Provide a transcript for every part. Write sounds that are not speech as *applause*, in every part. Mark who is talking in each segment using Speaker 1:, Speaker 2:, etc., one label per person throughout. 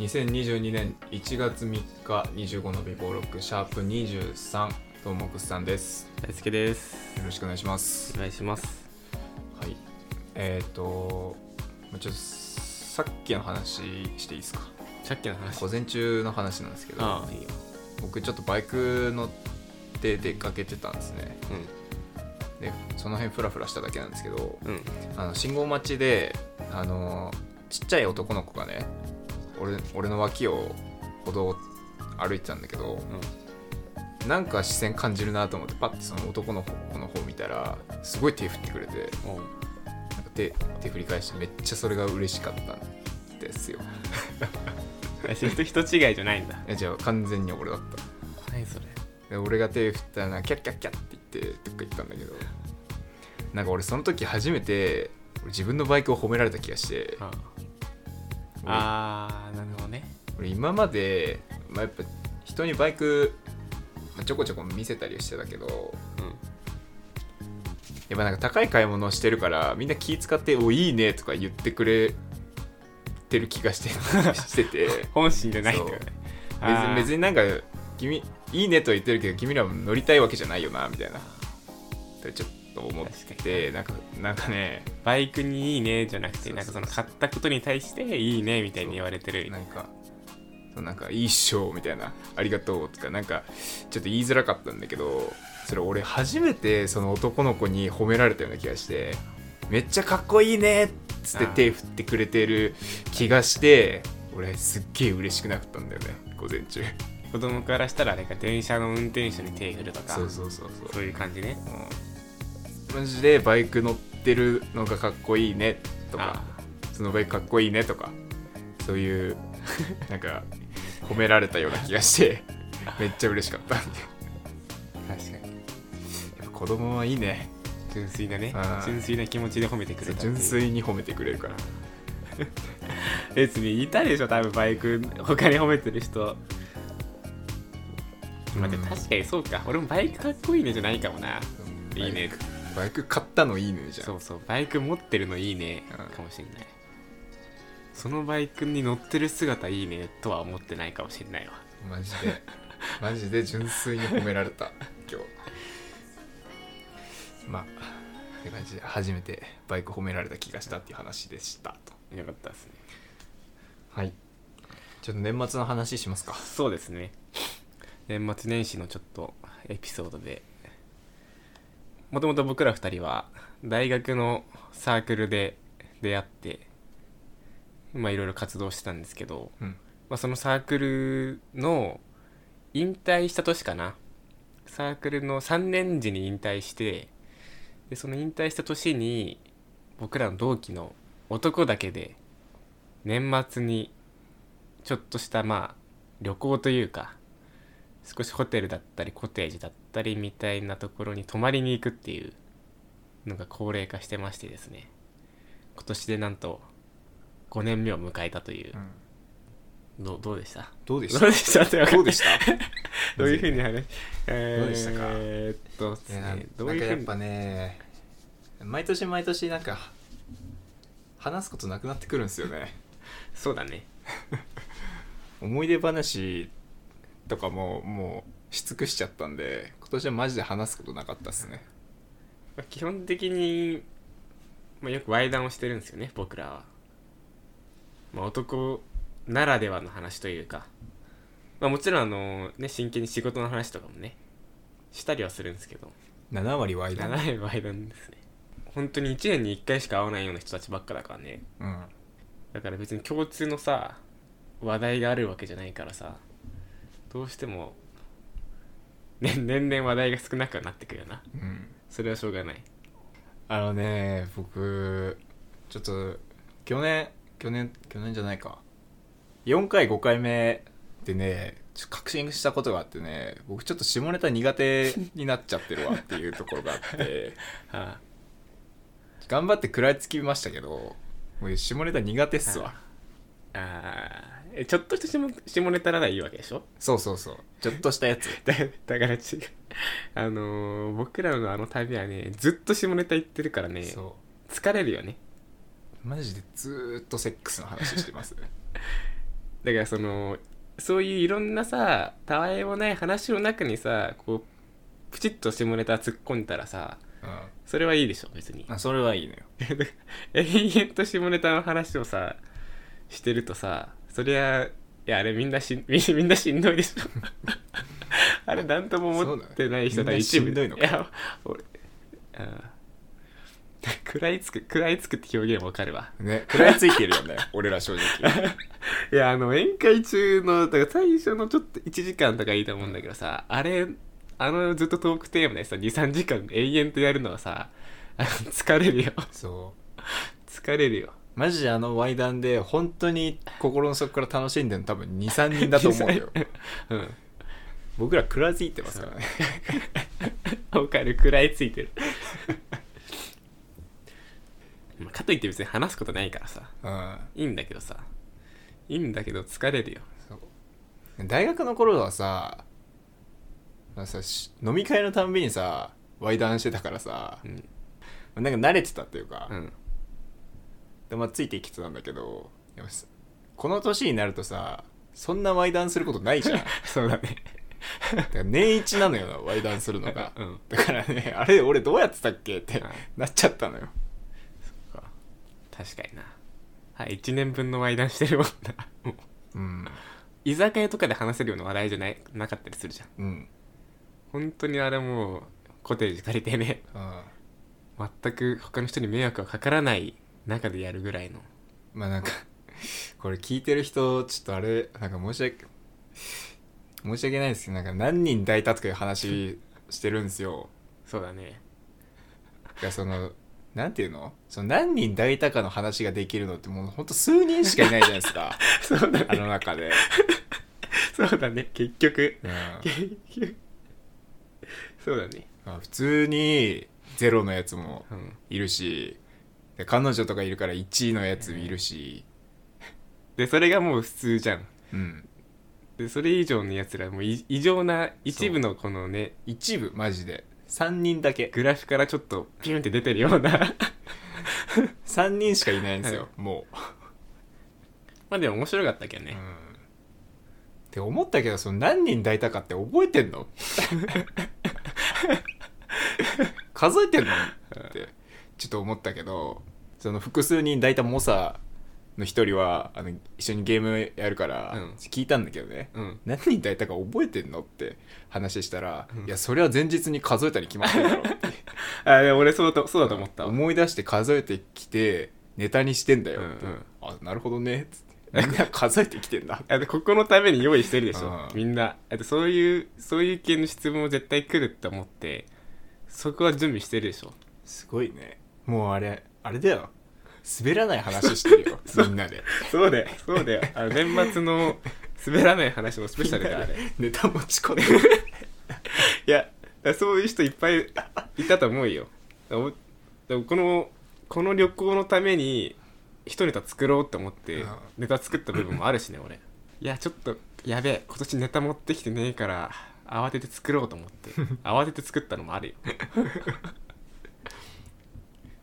Speaker 1: 2022年1月3日25の微暴録シャープ23ともくさんです。
Speaker 2: 大輔です。
Speaker 1: よろしくお願いします。
Speaker 2: お願いします。
Speaker 1: はい。えっ、ー、とまあちょっとさっきの話していいですか？
Speaker 2: さっきの話？
Speaker 1: 午前中の話なんですけど僕ちょっとバイク乗って出かけてたんですね。でその辺フラフラしただけなんですけど
Speaker 2: うんうん。
Speaker 1: あの信号待ちであのちっちゃい男の子がね俺俺の脇を歩道を歩いてたんだけどなんか視線感じるなと思ってパッてその男の子の方見たらすごい手振ってくれて
Speaker 2: おう
Speaker 1: なんか手手振り返してめっちゃそれが嬉しかったんですよ。*laughs*
Speaker 2: あ人人違いじゃないんだ。*laughs*
Speaker 1: いやじゃあ完全に俺だっ
Speaker 2: 何それ。
Speaker 1: 俺が手振ったらキャッキャッキャッって言ってどっか行ったんだけどなんか俺その時初めて俺自分のバイクを褒められた気がして
Speaker 2: あ
Speaker 1: 俺
Speaker 2: あーなるほどね。
Speaker 1: 俺今まで、まあ、やっぱ人にバイク、まあちょこちょこ見せたりしてたけどやっぱなんか高い買い物をしてるからみんな気使って「おいいね」とか言ってくれてる気がして *laughs* してて。
Speaker 2: 本心じゃないんだよね。
Speaker 1: 別に別になんか君いいねとは言ってるけど君らも乗りたいわけじゃないよなみたいな。ちょっと思ってなんかなんかね
Speaker 2: バイクにいいねじゃなくてなんかその買ったことに対していいねみたいに言われてる。
Speaker 1: なんかそうなんか「いいっしょ」みたいな「ありがとう」とかなんかちょっと言いづらかったんだけどそれ俺初めてその男の子に褒められたような気がして「めっちゃかっこいいね」っつって手振ってくれてる気がして俺すっげえ嬉しくなかったんだよね午前中。
Speaker 2: 子供からしたらあれか電車の運転手に手振るとか
Speaker 1: そうそうそうそう。
Speaker 2: そういう感じね。
Speaker 1: うんマジでバイク乗ってるのがかっこいいねとか
Speaker 2: あ
Speaker 1: そのバイクかっこいいねとかそういう *laughs* なんか褒められたような気がしてめっちゃ嬉しかった。
Speaker 2: 確かに。
Speaker 1: やっぱ子供はいいね。
Speaker 2: 純粋なね純粋な気持ちで褒めてくれたっていう。
Speaker 1: 純粋に褒めてくれるから。*laughs*
Speaker 2: 別にいたでしょ多分バイク他に褒めてる人。まあでも確かにそうか。俺もバイクかっこいいねじゃないかもな。いいね
Speaker 1: バイク買ったのいいねじゃん。
Speaker 2: そうそうバイク持ってるのいいね
Speaker 1: うん。
Speaker 2: かもしれない。そのバイクに乗ってる姿いいねとは思ってないかもしれないわ。
Speaker 1: マジで。*laughs* マジで純粋に褒められた今日。まあって感じで初めてバイク褒められた気がしたっていう話でしたと。
Speaker 2: よかったですね。
Speaker 1: はい。ちょっと年末の話しますか。
Speaker 2: そうですね。年末年始のちょっとエピソードでもともと僕ら2人は大学のサークルで出会ってまあいろいろ活動してたんですけど、
Speaker 1: うん。
Speaker 2: まあ、そのサークルの引退した年かな。サークルの3年時に引退してでその引退した年に僕らの同期の男だけで年末にちょっとしたまあ旅行というか少しホテルだったりコテージだったりみたいなところに泊まりに行くっていうのが高齢化してましてですね。今年でなんと5年目を迎えたという、どうどうでした？
Speaker 1: どうでした？
Speaker 2: どうでした？
Speaker 1: どうでした？*laughs*
Speaker 2: どういうふうに話？えー
Speaker 1: どうでした？か
Speaker 2: えーっとねど
Speaker 1: な
Speaker 2: うんいうふうに
Speaker 1: かやっぱね毎年毎年なんか話すことなくなってくるんですよね。*laughs*
Speaker 2: そうだね。*laughs*
Speaker 1: 思い出話とかももうし尽くしちゃったんで今年はマジで話すことなかったっすね。
Speaker 2: まあ基本的に、まあ、よくワ談をしてるんですよね僕らは、まあ、男ならではの話というか、まあ、もちろんあの、ね、真剣に仕事の話とかもねしたりはするんですけど。
Speaker 1: 7割ワイド
Speaker 2: 長いワ談ですね。本当に1年に1回しか会わないような人たちばっかだからね。
Speaker 1: うん。
Speaker 2: だから別に共通のさ話題があるわけじゃないからさどうしても、ね、年々話題が少なくはなってくるよな。
Speaker 1: うん。
Speaker 2: それはしょうがない。
Speaker 1: あのね僕ちょっと去年去年去年じゃないか。4回5回目でねちょっと確信したことがあってね僕ちょっと下ネタ苦手になっちゃってるわっていうところがあって。*laughs*
Speaker 2: あ
Speaker 1: 頑張って食らいつきましたけどもう下ネタ苦手っすわ。
Speaker 2: あーえちょっとした下下ネタならいいわけでしょ？
Speaker 1: そうそうそう。ちょっとしたやつ。*laughs*
Speaker 2: だだから違う。あのー僕らのあの旅はねずっと下ネタ言ってるからね
Speaker 1: そ
Speaker 2: 疲れるよね。
Speaker 1: うマジでずーっとセックスの話してます。*laughs*
Speaker 2: だからそのそういういろんなさたわいもない話の中にさこうプチッと下ネタ突っ込んだらさ
Speaker 1: うん。
Speaker 2: それはいいでしょ別に。
Speaker 1: あそれはいいのよ。*laughs*
Speaker 2: 永遠と下ネタの話をさしてるとさそりゃいやあれみんなしんみんみんなしんどいでしょ。*laughs* あれなんとも思ってない人
Speaker 1: だ。ね
Speaker 2: 一部。
Speaker 1: い
Speaker 2: や俺あー。食らいつく食らいつくって表現わかるわ。
Speaker 1: ね。食らいついてるよね。*laughs* 俺ら正直。*laughs*
Speaker 2: いやあの宴会中のだから最初のちょっと1時間とかいいと思うんだけどさあれあのずっとトークテーマでさ23時間永遠とやるのはさ疲れるよ。
Speaker 1: そう。
Speaker 2: 疲れるよ
Speaker 1: マジであのワイダンで本当に心の底から楽しんでるの多分23人だと思うよ。
Speaker 2: うん。
Speaker 1: 僕ら食らいついてますからね。
Speaker 2: わかる食らいついてる。*laughs* まあかといって別に話すことないからさ。
Speaker 1: うん。
Speaker 2: いいんだけどさ。いいんだけど疲れるよ。
Speaker 1: 大学の頃はさ,、まあ、さし飲み会のたんびにさワイダンしてたからさ
Speaker 2: うん。
Speaker 1: なんか慣れてたっていうか、
Speaker 2: うん
Speaker 1: でまあ、ついてきてたんだけどこの年になるとさそんなワイダンすることないじゃん。だ *laughs* か
Speaker 2: そうだね。
Speaker 1: ら年一なのよなワイダンするのが。*laughs*
Speaker 2: うん。
Speaker 1: だからねあれ俺どうやってたっけ？って
Speaker 2: うん。
Speaker 1: なっちゃったのよ。
Speaker 2: 確かにな。はい1年分のワイダンしてるもんなもう
Speaker 1: うん。
Speaker 2: 居酒屋とかで話せるような話題じゃない？なかったりするじゃん。
Speaker 1: うん。
Speaker 2: 本当にあれもうコテージ借りてね。
Speaker 1: あ
Speaker 2: 全く他の人に迷惑がかからない中でやるぐらいの。
Speaker 1: まあなんか *laughs* これ聞いてる人ちょっとあれなんか申し訳申し訳ないですけどなんか何人抱いたとかいう話 *laughs* してるんですよ。
Speaker 2: そうだね。
Speaker 1: いやそのなんていうの？その何人抱いたかの話ができるのってもうほんと数人しかいないじゃないですか。*laughs*
Speaker 2: そうだ
Speaker 1: あの中で、
Speaker 2: そうだね。結局。
Speaker 1: うん。
Speaker 2: 結局。そうだね。
Speaker 1: まあ普通にゼロのやつも
Speaker 2: うん。
Speaker 1: いるしで彼女とかいるから1位のやついるし、
Speaker 2: でそれがもう普通じゃん。
Speaker 1: うん、
Speaker 2: でそれ以上のやつらもうい異常な一部のこのね
Speaker 1: 一部？マジで。3人だけ。
Speaker 2: グラフからちょっとピュンって出てるような。*laughs*
Speaker 1: 3人しかいないんですよ、も
Speaker 2: まあでも面白かったけど
Speaker 1: う、
Speaker 2: ね、
Speaker 1: うん、って思ったけどその何人抱いたかって覚えてんの？*laughs* 数えてんの？ってちょっと思ったけどその複数人抱いた猛者の一人はあの一緒にゲームやるから
Speaker 2: うん。
Speaker 1: 聞いたんだけどね、
Speaker 2: うん。
Speaker 1: 何人抱いたか覚えてんのって話したら、
Speaker 2: うん。
Speaker 1: いやそれは前日に数えたに決まってるだろって。*laughs*
Speaker 2: あ俺そうだとそうだと思った。わ
Speaker 1: 思い出して数えてきてネタにしてんだよって、
Speaker 2: うんうん。
Speaker 1: あなるほどねっつって。みんな数えてきてんだ。*laughs*
Speaker 2: ここのために用意してるでしょ。
Speaker 1: うん。
Speaker 2: みんな。そういうそういう系の質問絶対来るって思ってそこは準備してるでしょ。
Speaker 1: すごいね。もうあれあれだよ。滑らない話してるよ。*laughs* みんなで。
Speaker 2: そうだよ。そうだよ。あの年末の滑らない話のスペシャルであれ。
Speaker 1: ネタ持ち込んで。る
Speaker 2: いやそういう人いっぱいいたと思うよ。おでもこのこの旅行のために一ネタ作ろうって思って
Speaker 1: うん。
Speaker 2: ネタ作った部分もあるしね俺。いやちょっとやべえ今年ネタ持ってきてねえから慌てて作ろうと思って。*laughs* 慌てて作ったのもあるよ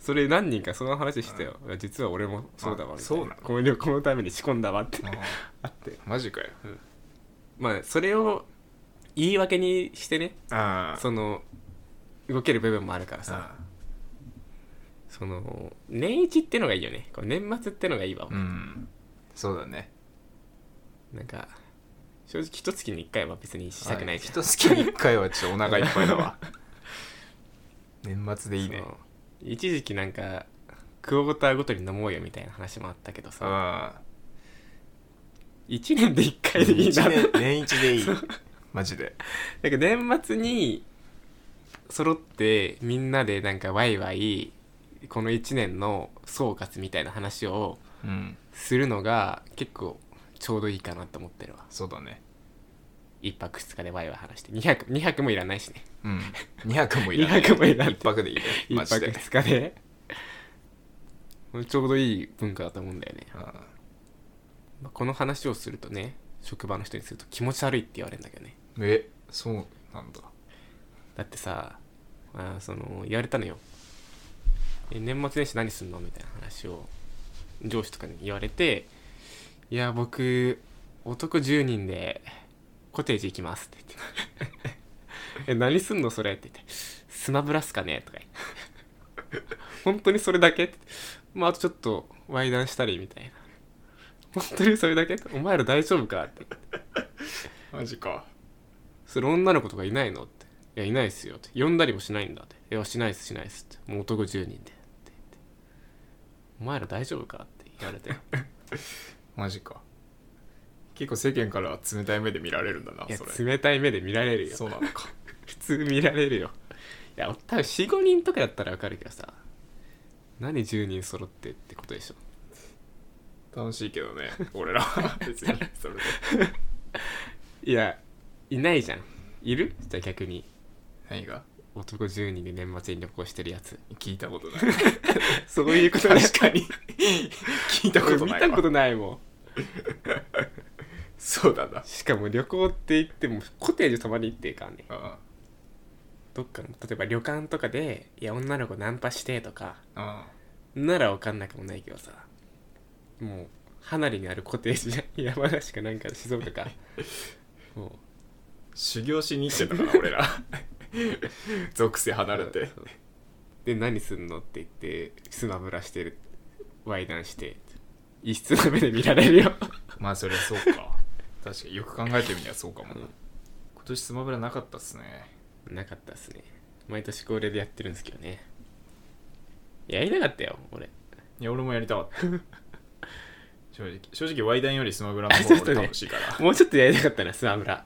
Speaker 2: それ何人かその話してよ。実は俺もそうだわみたい
Speaker 1: あそうなの。
Speaker 2: この旅行のために仕込んだわって。あって。
Speaker 1: マジかよ。
Speaker 2: まあそれを言い訳にしてね。
Speaker 1: あ
Speaker 2: その動ける部分もあるからさ。
Speaker 1: あ
Speaker 2: その年一ってのがいいよね。こう年末ってのがいいわ、
Speaker 1: うん。そうだね。
Speaker 2: なんか正直一月に一回は別にしたくないじゃん。
Speaker 1: 一月に一回はちょっとお腹いっぱいだわ。*laughs* 年末でいいね
Speaker 2: 一時期なんかクォーターごとに飲もうよみたいな話もあったけどさ。
Speaker 1: あ
Speaker 2: 1年で1回でいいな。
Speaker 1: 年年一でいい。マジで。
Speaker 2: なんか年末に揃ってみんなでなんかワイワイこの1年の総括みたいな話を
Speaker 1: うん。
Speaker 2: するのが結構ちょうどいいかなと思ってるわ。
Speaker 1: そうだね
Speaker 2: 1泊2日でワイワイ話して2泊2泊もいらないしね。
Speaker 1: うん。2泊もいらない。
Speaker 2: 2泊もいらない。
Speaker 1: 一泊でいいね
Speaker 2: 1泊
Speaker 1: マジで。
Speaker 2: 2日で？ちょうどいい文化だと思うんだよね、
Speaker 1: あ
Speaker 2: まあこの話をするとね職場の人にすると気持ち悪いって言われるんだけどね。
Speaker 1: えそうなんだ。
Speaker 2: だってさ、まあ、その言われたのよ。え年末年始何すんのみたいな話を上司とかに言われていや僕男10人でコテージ行きますって言ってえ何すんの？それって言ってスマブラっすかね？とか言って *laughs* 本当にそれだけ？ってまああとちょっとワイダンしたりみたいな本当にそれだけ？お前ら大丈夫か？って
Speaker 1: マジか
Speaker 2: それ女の子とかいないの？っていやいないっすよって呼んだりもしないんだっていやしないっすしないっすってもう男10人でってお前ら大丈夫か？って言われて *laughs*
Speaker 1: マジか。結構世間からは冷たい目で見られるんだなそれ。
Speaker 2: 冷たい目で見られるよ。
Speaker 1: そうなのか。*laughs*
Speaker 2: 普通見られるよ。いや多分45人とかだったら分かるけどさ。何10人揃ってってことでしょ。
Speaker 1: 楽しいけどね俺らは。*laughs* 別にそれで。
Speaker 2: いやいないじゃん。いる？じゃあ逆に。
Speaker 1: 何が？
Speaker 2: 男10人で年末に旅行してるやつ。
Speaker 1: 聞いたことない。*laughs*
Speaker 2: そういうことね
Speaker 1: 確かに。聞いたことないわ。
Speaker 2: 見たことないもん
Speaker 1: そうだな。
Speaker 2: しかも旅行って言ってもコテージ泊まり行ってるからね。
Speaker 1: あ
Speaker 2: どっかの例えば旅館とかでいや女の子ナンパしてとか
Speaker 1: あ
Speaker 2: なら分かんなくもないけどさ。もう離れにあるコテージじゃん山梨かなんか静岡か。*laughs* もう。
Speaker 1: 修行しに行ってたから俺ら。*laughs* 属性離れて。
Speaker 2: そう。で何すんのって言ってスマブラしてるワイダンして一室の目で見られるよ。
Speaker 1: まあそりゃそうか確かによく考えてみりゃそうかもな、
Speaker 2: うん。
Speaker 1: 今年スマブラなかったっすね。
Speaker 2: なかったっすね。毎年恒例でやってるんですけどね。やりたかったよ俺。
Speaker 1: いや俺もやりたかった。*laughs* 正直。正直ワイダンよりスマブラの
Speaker 2: あ
Speaker 1: 方が楽しいから、
Speaker 2: もうちょっとやりたかったなスマブラ。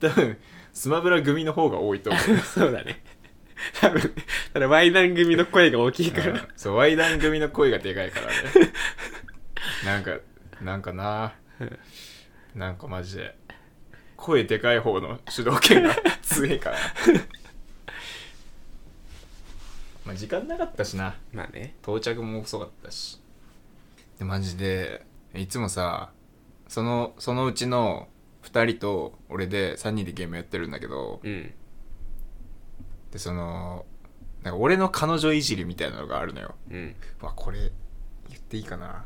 Speaker 1: 多分スマブラ組の方が多いと思う。*laughs*
Speaker 2: そうだね。多分ただワイダン組の声が大きいから。
Speaker 1: うん。そうワイダン組の声がでかいからね。なんかなんかななんかマジで。声でかい方の主導権が *laughs* 強いから。まあ時間なかったしな。
Speaker 2: まあね。
Speaker 1: 到着も遅かったし。でマジでいつもさそのそのうちの2人と俺で3人でゲームやってるんだけど
Speaker 2: うん。
Speaker 1: でそのなんか俺の彼女いじりみたいなのがあるのよ。
Speaker 2: うん。
Speaker 1: わこれ言っていいかな。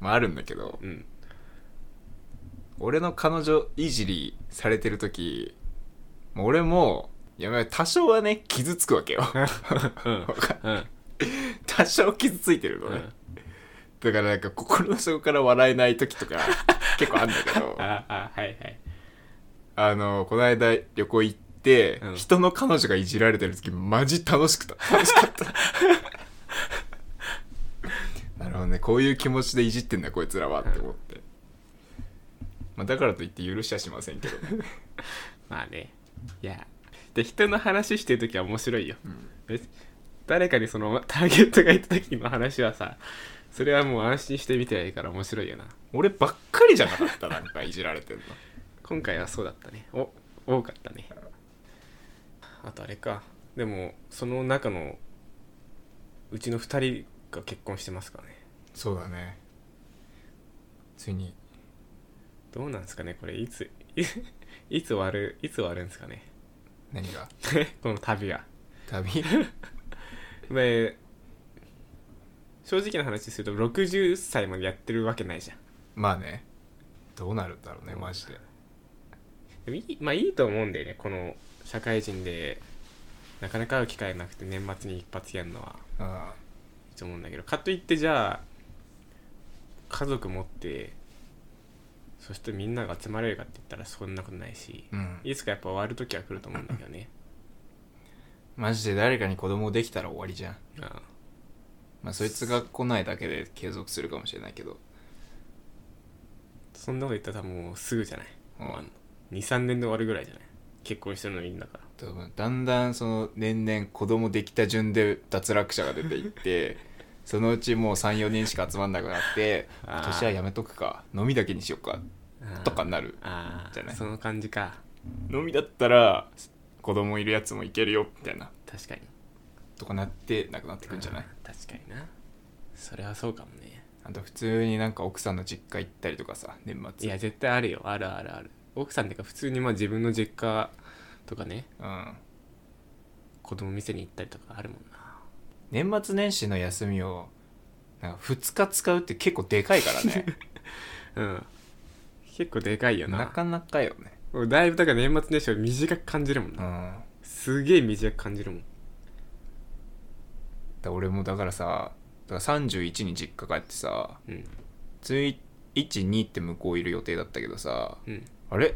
Speaker 1: まああるんだけど。
Speaker 2: うん
Speaker 1: 俺の彼女いじりされてる時もう俺もいやまあ多少はね傷つくわけよ。*laughs*
Speaker 2: うん。うん。
Speaker 1: 多少傷ついてるのね、だからなんか心の底から笑えない時とか *laughs* 結構あんだけど。
Speaker 2: ああはいはい。
Speaker 1: あのこの間旅行行って、
Speaker 2: うん。
Speaker 1: 人の彼女がいじられてる時マジ楽しくた。楽しかった。*laughs* なるほどね。こういう気持ちでいじってんだこいつらは。って思って、まあ、だからといって許しはしませんけどね、*laughs*
Speaker 2: まあね。いや。で人の話してる時は面白いよ。
Speaker 1: うん。
Speaker 2: 別誰かにそのターゲットがいた時の話はさそれはもう安心して見てないから面白いよな。
Speaker 1: 俺ばっかりじゃなかったなんかいじられてんの。*laughs*
Speaker 2: 今回はそうだったね。お多かったね。あとあれか。でもその中のうちの2人が結婚してますからね。
Speaker 1: そうだね。ついに
Speaker 2: どうなんですかねこれいつい *laughs* いつ終わるいつ終わるんですかね。
Speaker 1: 何が？*laughs*
Speaker 2: この旅は
Speaker 1: 旅？*laughs*
Speaker 2: で正直な話すると60歳までやってるわけないじゃん。
Speaker 1: まあね。どうなるんだろうねマジで。
Speaker 2: でもいいまあいいと思うんだよねこの社会人で。なかなか会う機会なくて年末に一発やるのは。
Speaker 1: あ。
Speaker 2: いいと思うんだけど。かといってじゃあ家族持ってそしてみんなが集まれるかって言ったらそんなことないし
Speaker 1: うん。
Speaker 2: いつかやっぱ終わる時は来ると思うんだけどね。*laughs*
Speaker 1: マジで誰かに子供できたら終わりじゃん。
Speaker 2: あ
Speaker 1: まあそいつが来ないだけで継続するかもしれないけど。
Speaker 2: そんなこと言ったらもうすぐじゃない、
Speaker 1: うん。
Speaker 2: もう23年で終わるぐらいじゃない？結婚してるのみんなから。
Speaker 1: だんだんその年々子供できた順で脱落者が出ていって *laughs* そのうちもう34人しか集まんなくなって今年はやめとくか飲みだけにしようかとかになる。じゃない？
Speaker 2: その感じか。
Speaker 1: 飲みだったら子供いるやつもいけるよみたいな。
Speaker 2: 確かに。
Speaker 1: とかなってなくなってくんじゃない？
Speaker 2: 確かにな。それはそうかもね。
Speaker 1: あと普通になんか奥さんの実家行ったりとかさ年末。
Speaker 2: いや絶対あるよ。あるあるある。奥さんっていうか普通にまあ自分の実家とかね。
Speaker 1: うん。
Speaker 2: 子供店に行ったりとかあるもんな
Speaker 1: 年末年始の休みをなんか2日使うって結構でかいからね。*laughs*
Speaker 2: うん。結構でかいよな。
Speaker 1: なかなかよね。
Speaker 2: 俺だいぶだから年末年始を短く感じるもん
Speaker 1: う
Speaker 2: な、
Speaker 1: ん。
Speaker 2: すげえ短く感じるもん。
Speaker 1: だ俺もだからさだから31に実家帰ってさ
Speaker 2: うん。
Speaker 1: 12って向こういる予定だったけどさ
Speaker 2: うん。
Speaker 1: あれ？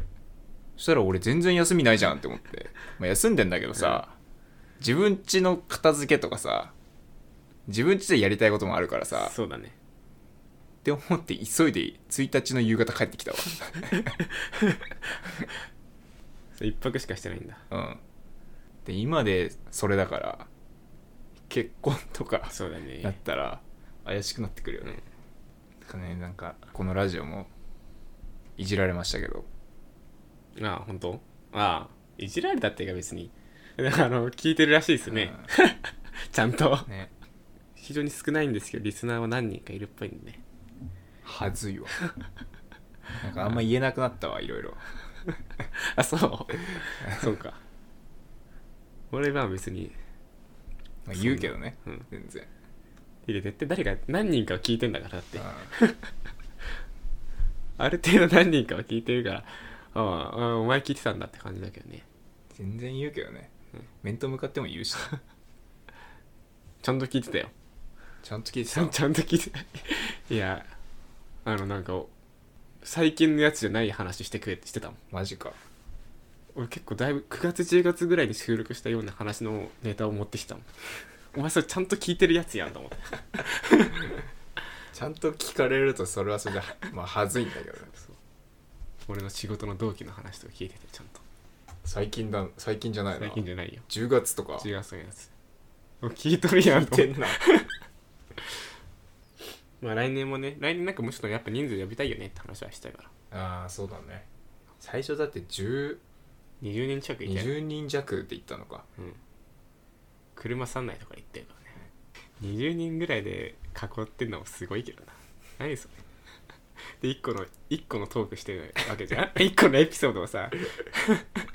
Speaker 1: そしたら俺全然休みないじゃんって思って、まあ、休んでんだけどさ、自分家の片付けとかさ自分家でやりたいこともあるからさ。
Speaker 2: そうだね。
Speaker 1: って思って急いで1日の夕方帰ってきた *laughs*
Speaker 2: そう一泊しかしてないんだ。
Speaker 1: わうん。で今でそれだから結婚とか
Speaker 2: そうだ
Speaker 1: なっ
Speaker 2: ね
Speaker 1: たら怪しくなってくるよね、だからねなんかこのラジオもいじられましたけど。
Speaker 2: ああ本当？ああいじられたっていうか別に。*laughs* あの聞いてるらしいですね、*laughs* ちゃんと。
Speaker 1: うんね
Speaker 2: 非常に少ないんですけどリスナーは何人かいるっぽいんでね。
Speaker 1: はずいわ。*laughs* なんかあんま言えなくなったわいろいろ。*laughs*
Speaker 2: あそう。そうか。俺は別に。
Speaker 1: まあ言うけどね、
Speaker 2: うん。
Speaker 1: 全然。
Speaker 2: いや絶対誰か何人かは聞いてんだからだって。
Speaker 1: う
Speaker 2: あ。*laughs* る程度何人かは聞いてるからああああお前聞いてたんだって感じだけどね。
Speaker 1: ん全然言うけどね、
Speaker 2: うん。
Speaker 1: 面と向かっても言うし。
Speaker 2: ちゃんと聞いてたよ
Speaker 1: ちゃんと聞いて
Speaker 2: ち
Speaker 1: た
Speaker 2: ゃん *laughs* ちゃんと聞いてた。いやあのなんか最近のやつじゃない話してくれってしてたもん。
Speaker 1: マジか。
Speaker 2: 俺結構だいぶ9月10月ぐらいに収録したような話のネタを持ってきたもん。*laughs* お前それちゃんと聞いてるやつやんと思って。*laughs*
Speaker 1: ちゃんと聞かれるとそれはそれでまあはずいんだけどね。
Speaker 2: 俺の仕事の同期の話とか聞いててちゃんと。
Speaker 1: 最近だ最近じゃないな。
Speaker 2: 最近じゃないよ。
Speaker 1: 10月とか。
Speaker 2: 10月のやつ。もう聞いとるやんと思って。
Speaker 1: てんな
Speaker 2: まあ来年もね来年なんかもうちょっとやっぱ人数呼びたいよねって話はしたいから。
Speaker 1: ああそうだね。最初だって10
Speaker 2: 20人近くいて
Speaker 1: 20人弱って言ったのか。
Speaker 2: うん。車3台とか行ってるからね。20人ぐらいで囲ってんのもすごいけどな。何それ。で1個の一個のトークしてるわけじゃん。*laughs* 1個のエピソードをさ。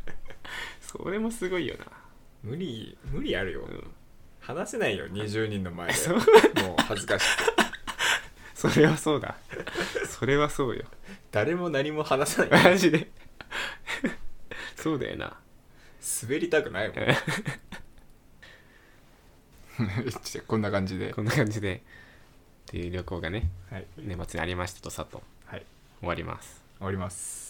Speaker 2: *laughs* それもすごいよな。
Speaker 1: 無理無理あるよ、
Speaker 2: うん。
Speaker 1: 話せないよ20人の前で。
Speaker 2: そう。
Speaker 1: もう恥ずかしくて
Speaker 2: それはそうだ。それはそうよ。
Speaker 1: 誰も何も話さない。
Speaker 2: マジで。そうだよな。
Speaker 1: 滑りたくないもん。*laughs* こんな感じで。
Speaker 2: こんな感じでっていう旅行がね
Speaker 1: はい、
Speaker 2: 年末にありましたとさと。
Speaker 1: はい、
Speaker 2: 終わります。
Speaker 1: 終わります